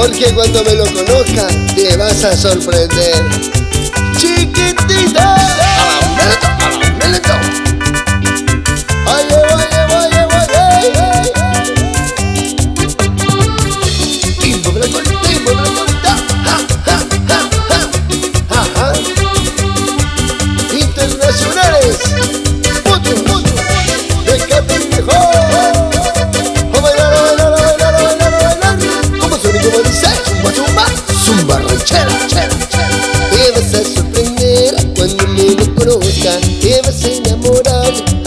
Porque cuando me lo conozcas te vas a sorprender. Chiquitita.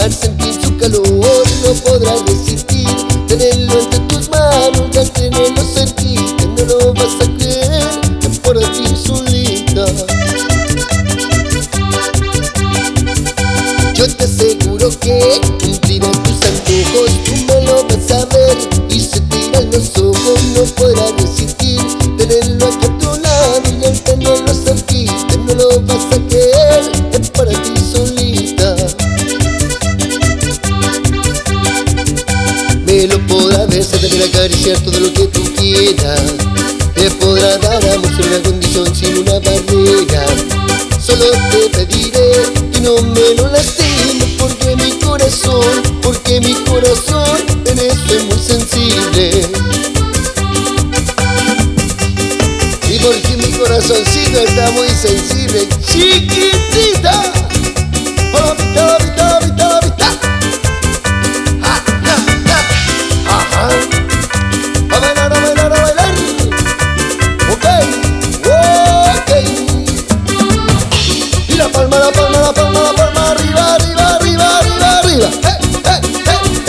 Al sentir su calor. No podrás resistir tenerlo podrá ver, se te acariciar todo lo que tú quieras, te podrá dar amor sin una condición, sin una barrera. Solo te pediré que no me lo lastimes porque mi corazón, porque mi corazón en esto es muy sensible. Y porque mi corazoncito está muy sensible, chiquitita. Palomita, palomita,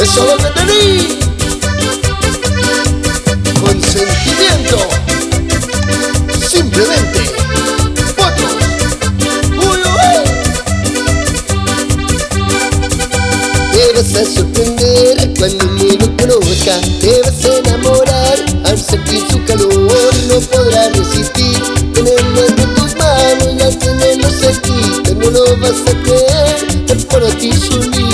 Eso es lo que tení. Con sentimiento. Simplemente. Fotos. Uy, uy. Te vas a sorprender cuando me lo conozca. Te vas a enamorar al sentir su calor. No podrás resistir tenerlo entre tus manos y al tenerlo cerquita. No lo vas a creer, para ti solita.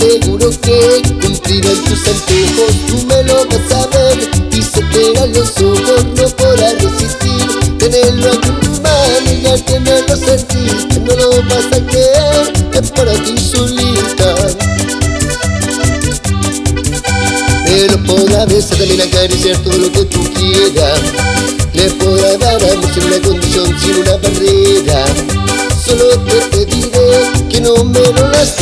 Yo te aseguro que cumplirán tus antojos, tú me lo vas a ver y se te dan los ojos, no podrás resistir tenerlo en tus manos tenerlo cerquita no lo vas a creer, es para ti solita. Me lo podrá besar, también acariciar todo lo que tú quieras. Le podrá dar amor sin una condición, sin una barrera. Solo te pediré que no me lo lastimes